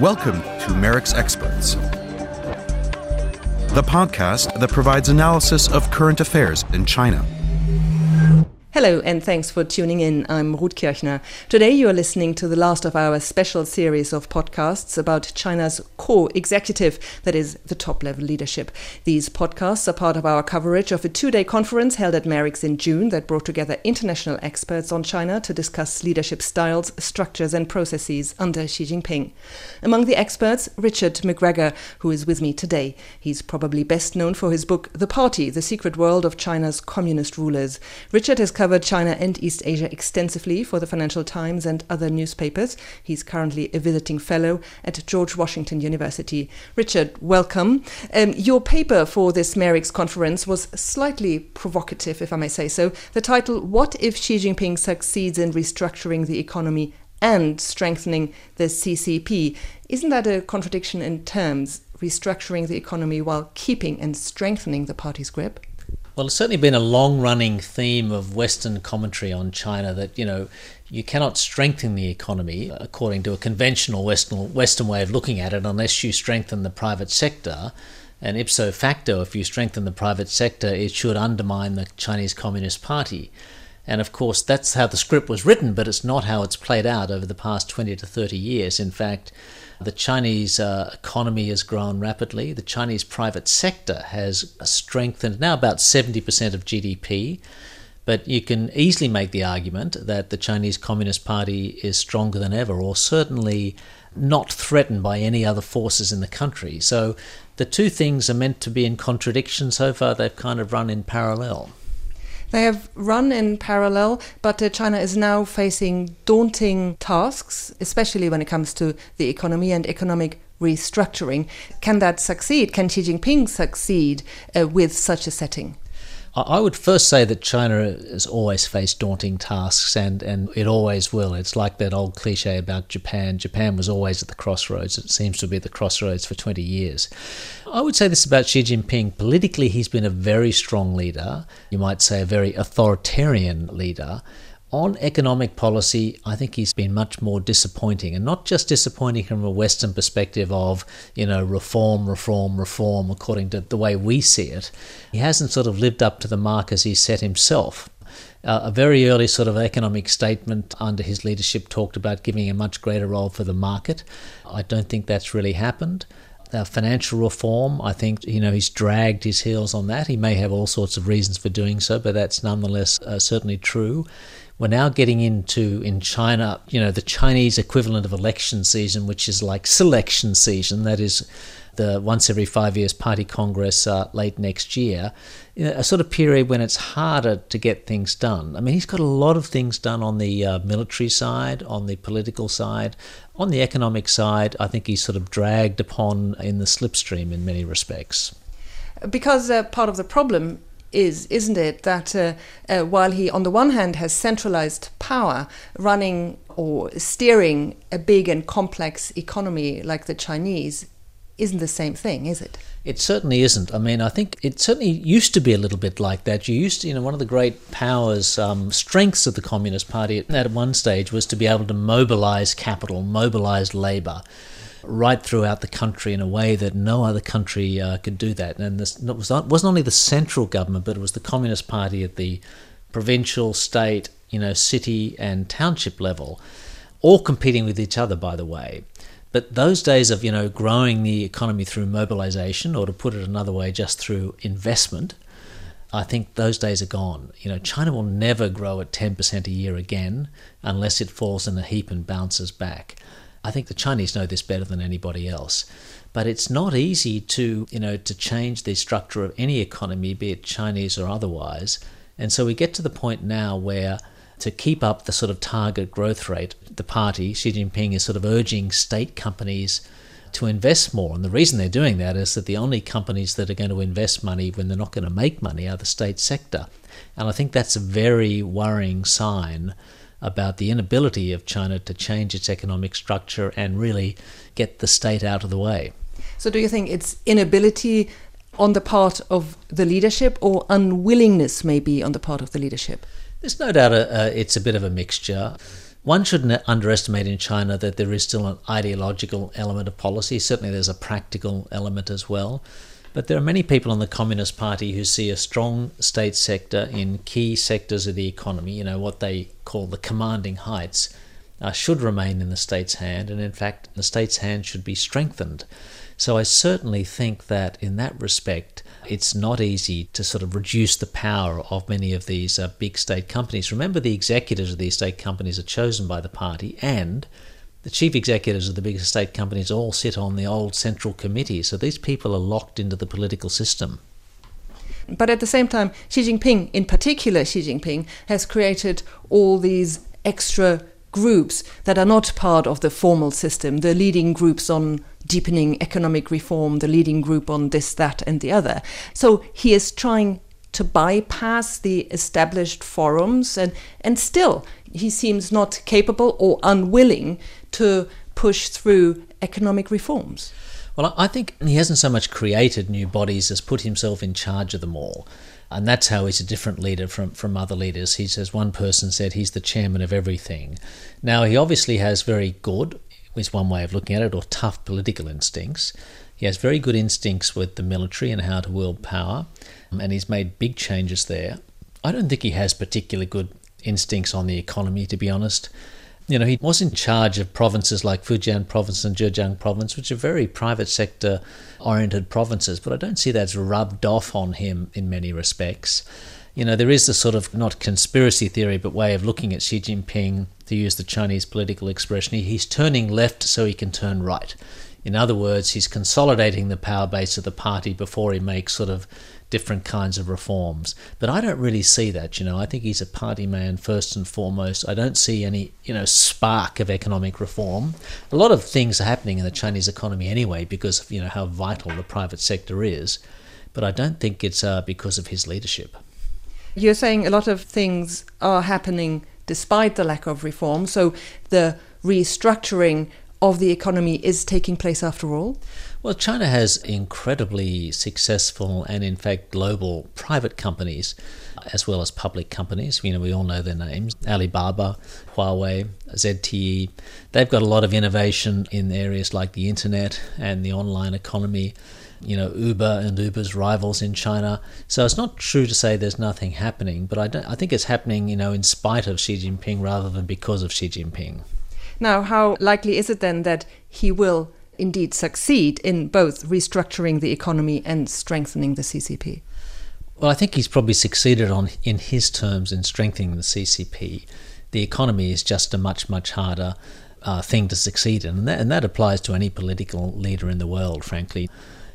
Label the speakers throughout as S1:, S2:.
S1: Welcome to MERICS Experts, the podcast that provides analysis of current affairs in China.
S2: Hello, and thanks for tuning in. I'm Ruth Kirchner. Today, you are listening to the last of our special series of podcasts about China's core executive, that is, the top level leadership. These podcasts are part of our coverage of a two day conference held at MERICS in June that brought together international experts on China to discuss leadership styles, structures, and processes under Xi Jinping. Among the experts, Richard McGregor, who is with me today. He's probably best known for his book, The Party The Secret World of China's Communist Rulers. Richard has covered China and East Asia extensively for the Financial Times and other newspapers. He's currently a visiting fellow at George Washington University. Richard, welcome. Um, your paper for this MERICS conference was slightly provocative, if I may say so. The title, What if Xi Jinping succeeds in restructuring the economy and strengthening the CCP? Isn't that a contradiction in terms, restructuring the economy while keeping and strengthening the party's grip?
S3: Well, it's certainly been a long running theme of Western commentary on China that, you know, you cannot strengthen the economy according to a conventional Western, Western way of looking at it unless you strengthen the private sector. And ipso facto, if you strengthen the private sector, it should undermine the Chinese Communist Party. And of course, that's how the script was written, but it's not how it's played out over the past 20 to 30 years. In fact, the Chinese uh, economy has grown rapidly. The Chinese private sector has strengthened now about 70% of GDP. But you can easily make the argument that the Chinese Communist Party is stronger than ever, or certainly not threatened by any other forces in the country. So the two things are meant to be in contradiction. So far, they've kind of run in parallel.
S2: They have run in parallel, but uh, China is now facing daunting tasks, especially when it comes to the economy and economic restructuring. Can that succeed? Can Xi Jinping succeed uh, with such a setting?
S3: I would first say that China has always faced daunting tasks and, and it always will. It's like that old cliche about Japan. Japan was always at the crossroads. It seems to be at the crossroads for 20 years. I would say this about Xi Jinping. Politically, he's been a very strong leader. You might say a very authoritarian leader. On economic policy, I think he's been much more disappointing, and not just disappointing from a Western perspective of, you know, reform, reform, reform, according to the way we see it. He hasn't sort of lived up to the mark as he set himself. Uh, a very early sort of economic statement under his leadership talked about giving a much greater role for the market. I don't think that's really happened. Uh, financial reform, I think, you know, he's dragged his heels on that. He may have all sorts of reasons for doing so, but that's nonetheless uh, certainly true. We're now getting into, in China, you know, the Chinese equivalent of election season, which is like selection season, that is the once every five years party congress uh, late next year, a sort of period when it's harder to get things done. I mean, he's got a lot of things done on the uh, military side, on the political side, on the economic side. I think he's sort of dragged upon in the slipstream in many respects.
S2: Because uh, part of the problem is, isn't it, that uh, uh, while he, on the one hand, has centralized power, running or steering a big and complex economy like the Chinese, isn't the same thing, is it?
S3: It certainly isn't. I mean, I think it certainly used to be a little bit like that. You used to, you know, one of the great powers, um, strengths of the Communist Party at one stage was to be able to mobilize capital, mobilize labor right throughout the country in a way that no other country uh, could do that. And this it was not, wasn't only the central government, but it was the Communist Party at the provincial, state, you know, city and township level, all competing with each other, by the way. But those days of, you know, growing the economy through mobilization, or to put it another way, just through investment, I think those days are gone. You know, China will never grow at 10% a year again unless it falls in a heap and bounces back. I think the Chinese know this better than anybody else. But it's not easy to, you know, to change the structure of any economy, be it Chinese or otherwise. And so we get to the point now where to keep up the sort of target growth rate, the party, Xi Jinping, is sort of urging state companies to invest more. And the reason they're doing that is that the only companies that are going to invest money when they're not going to make money are the state sector. And I think that's a very worrying sign about the inability of China to change its economic structure and really get the state out of the way.
S2: So, do you think its inability on the part of the leadership or unwillingness maybe on the part of the leadership?
S3: There's no doubt uh, uh it's a bit of a mixture. One shouldn't underestimate in China that there is still an ideological element of policy. Certainly, there's a practical element as well. But there are many people in the Communist Party who see a strong state sector in key sectors of the economy, you know, what they call the commanding heights, uh, should remain in the state's hand, and in fact, the state's hand should be strengthened. So I certainly think that in that respect, it's not easy to sort of reduce the power of many of these uh, big state companies. Remember, the executives of these state companies are chosen by the party, and the chief executives of the biggest state companies all sit on the old central committee. So these people are locked into the political system.
S2: But at the same time, Xi Jinping, in particular, Xi Jinping, has created all these extra groups that are not part of the formal system, the leading groups on deepening economic reform, the leading group on this, that, and the other. So he is trying to bypass the established forums, and, and still he seems not capable or unwilling to push through economic reforms.
S3: Well, I think he hasn't so much created new bodies as put himself in charge of them all. And that's how he's a different leader from, from other leaders. He says one person said he's the chairman of everything. Now, he obviously has very good, is one way of looking at it, or tough political instincts. He has very good instincts with the military and how to wield power, um, and he's made big changes there. I don't think he has particularly good instincts on the economy, to be honest. You know, he was in charge of provinces like Fujian province and Zhejiang province, which are very private sector oriented provinces, but I don't see that's rubbed off on him in many respects. You know, there is the sort of not conspiracy theory, but way of looking at Xi Jinping, to use the Chinese political expression. He's turning left so he can turn right. In other words, he's consolidating the power base of the party before he makes sort of different kinds of reforms. But I don't really see that, you know. I think he's a party man first and foremost. I don't see any, you know, spark of economic reform. A lot of things are happening in the Chinese economy anyway because of, you know, how vital the private sector is. But I don't think it's uh, because of his leadership.
S2: You're saying a lot of things are happening despite the lack of reform. So the restructuring of the economy is taking place after all?
S3: Well, China has incredibly successful and, in fact, global private companies as well as public companies. You know, we all know their names Alibaba, Huawei, ZTE. They've got a lot of innovation in areas like the internet and the online economy. You know, Uber and Uber's rivals in China. So it's not true to say there's nothing happening, but I, I think it's happening, you know, in spite of Xi Jinping rather than because of Xi Jinping.
S2: Now, how likely is it then that he will indeed succeed in both restructuring the economy and strengthening the CCP?
S3: Well, I think he's probably succeeded on in his terms in strengthening the CCP. The economy is just a much much harder uh, thing to succeed in, and that, and that applies to any political leader in the world. Frankly,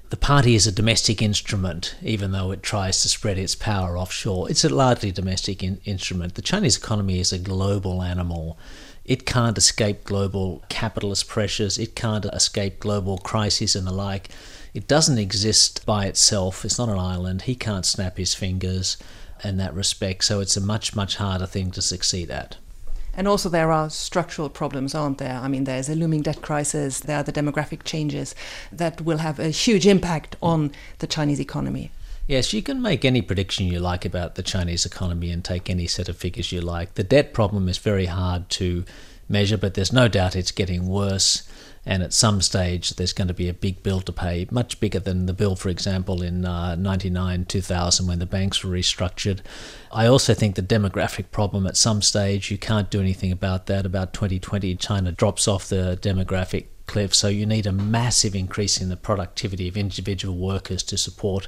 S3: the party is a domestic instrument, even though it tries to spread its power offshore. It's a largely domestic in- instrument. The Chinese economy is a global animal. It can't escape global capitalist pressures. It can't escape global crises and the like. It doesn't exist by itself. It's not an island. He can't snap his fingers in that respect. So it's a much, much harder thing to succeed at.
S2: And also, there are structural problems, aren't there? I mean, there's a looming debt crisis, there are the demographic changes that will have a huge impact on the Chinese economy.
S3: Yes, you can make any prediction you like about the Chinese economy and take any set of figures you like. The debt problem is very hard to measure, but there's no doubt it's getting worse. And at some stage, there's going to be a big bill to pay, much bigger than the bill, for example, in uh, 99 2000 when the banks were restructured. I also think the demographic problem at some stage, you can't do anything about that. About 2020, China drops off the demographic cliff, so you need a massive increase in the productivity of individual workers to support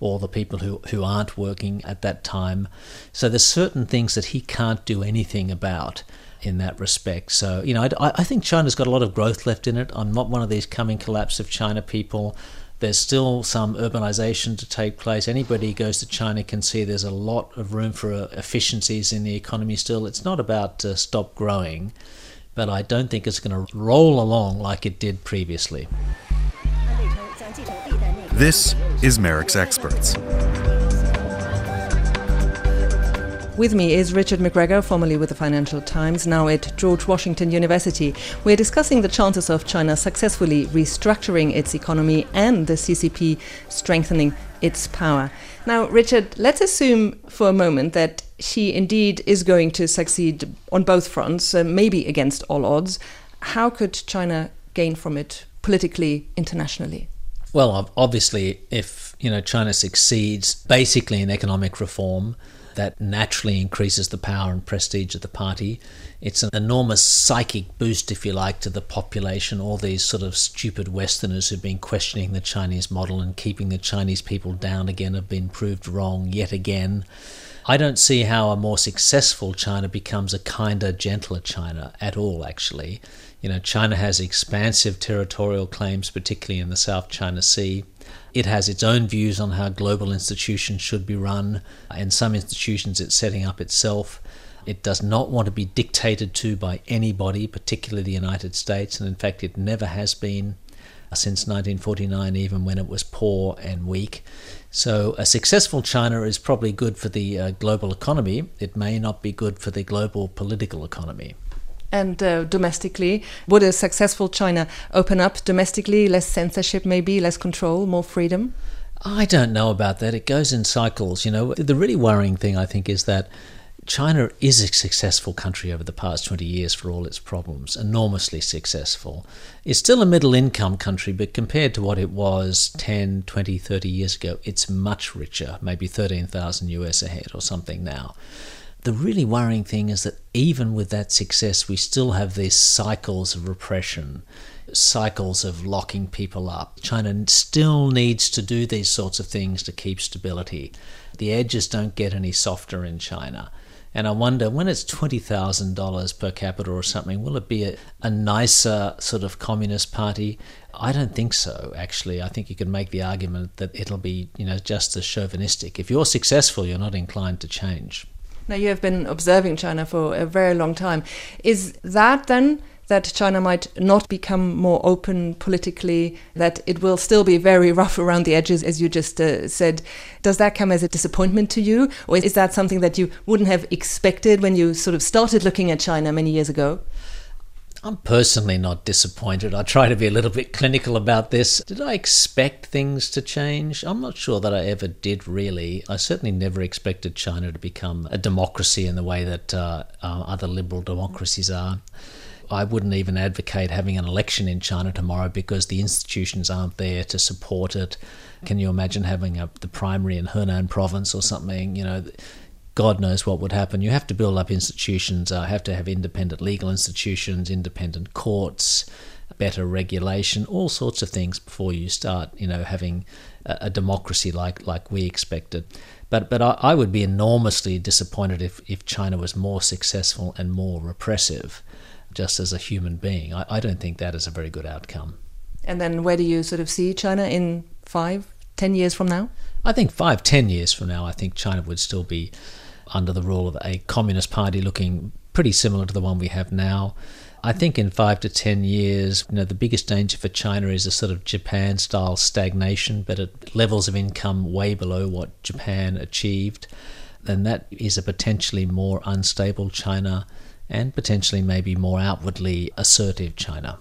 S3: or the people who, who aren't working at that time. So there's certain things that he can't do anything about in that respect. So, you know, I, I think China's got a lot of growth left in it. I'm not one of these coming collapse of China people. There's still some urbanization to take place. Anybody who goes to China can see there's a lot of room for uh, efficiencies in the economy still. It's not about to stop growing, but I don't think it's going to roll along like it did previously.
S1: This is MERICS Experts.
S2: With me is Richard McGregor, formerly with the Financial Times, now at George Washington University. We're discussing the chances of China successfully restructuring its economy and the CCP strengthening its power. Now, Richard, let's assume for a moment that Xi indeed is going to succeed on both fronts, uh, maybe against all odds. How could China gain from it politically, internationally?
S3: Well, obviously, if you know China succeeds basically in economic reform, that naturally increases the power and prestige of the party. It's an enormous psychic boost, if you like, to the population. All these sort of stupid Westerners who've been questioning the Chinese model and keeping the Chinese people down again have been proved wrong yet again. I don't see how a more successful China becomes a kinder, gentler China at all, actually. You know, China has expansive territorial claims, particularly in the South China Sea. It has its own views on how global institutions should be run, and some institutions it's setting up itself. It does not want to be dictated to by anybody, particularly the United States, and in fact, it never has been since 1949, even when it was poor and weak. So, a successful China is probably good for the uh, global economy. It may not be good for the global political economy
S2: and uh, domestically? Would a successful China open up domestically, less censorship, maybe less control, more freedom?
S3: I don't know about that. It goes in cycles. You know, the really worrying thing I think is that China is a successful country over the past 20 years for all its problems, enormously successful. It's still a middle income country, but compared to what it was 10, 20, 30 years ago, it's much richer, maybe 13,000 US ahead or something now. The really worrying thing is that even with that success, we still have these cycles of repression, cycles of locking people up. China still needs to do these sorts of things to keep stability. The edges don't get any softer in China. And I wonder when it's $20,000 per capita or something, will it be a, a, nicer sort of communist party? I don't think so, actually. I think you can make the argument that it'll be, you know, just as chauvinistic. If you're successful, you're not inclined to change.
S2: Now, you have been observing China for a very long time. Is that then that China might not become more open politically, that it will still be very rough around the edges, as you just uh, said. Does that come as a disappointment to you? Or is that something that you wouldn't have expected when you sort of started looking at China many years ago?
S3: I'm personally not disappointed. I try to be a little bit clinical about this. Did I expect things to change? I'm not sure that I ever did really. I certainly never expected China to become a democracy in the way that uh, uh, other liberal democracies are. I wouldn't even advocate having an election in China tomorrow because the institutions aren't there to support it. Can you imagine having a, the primary in Henan province or something? You know, God knows what would happen. You have to build up institutions, uh, have to have independent legal institutions, independent courts, better regulation, all sorts of things before you start, you know, having a, a democracy like like we expected. But but I, I, would be enormously disappointed if, if China was more successful and more repressive, just as a human being. I, I don't think that is a very good outcome.
S2: And then where do you sort of see China in five, ten years from now?
S3: I think five, ten years from now, I think China would still be under the rule of a communist party looking pretty similar to the one we have now. I think in five to ten years, you know, the biggest danger for China is a sort of Japan style stagnation, but at levels of income way below what Japan achieved. Then that is a potentially more unstable China and potentially maybe more outwardly assertive China.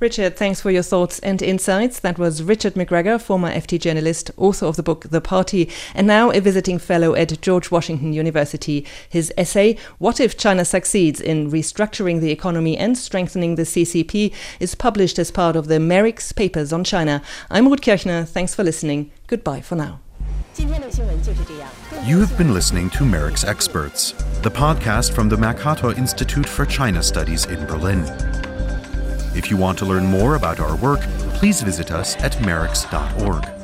S2: Richard, thanks for your thoughts and insights. That was Richard McGregor, former FT journalist, author of the book The Party, and now a visiting fellow at George Washington University. His essay, What If China Succeeds in Restructuring the Economy and Strengthening the CCP, is published as part of the MERICS Papers on China. I'm Ruth Kirchner. Thanks for listening. Goodbye for now.
S1: You have been listening to MERICS Experts, the podcast from the Mercator Institute for China Studies in Berlin. If you want to learn more about our work, please visit us at merics.org.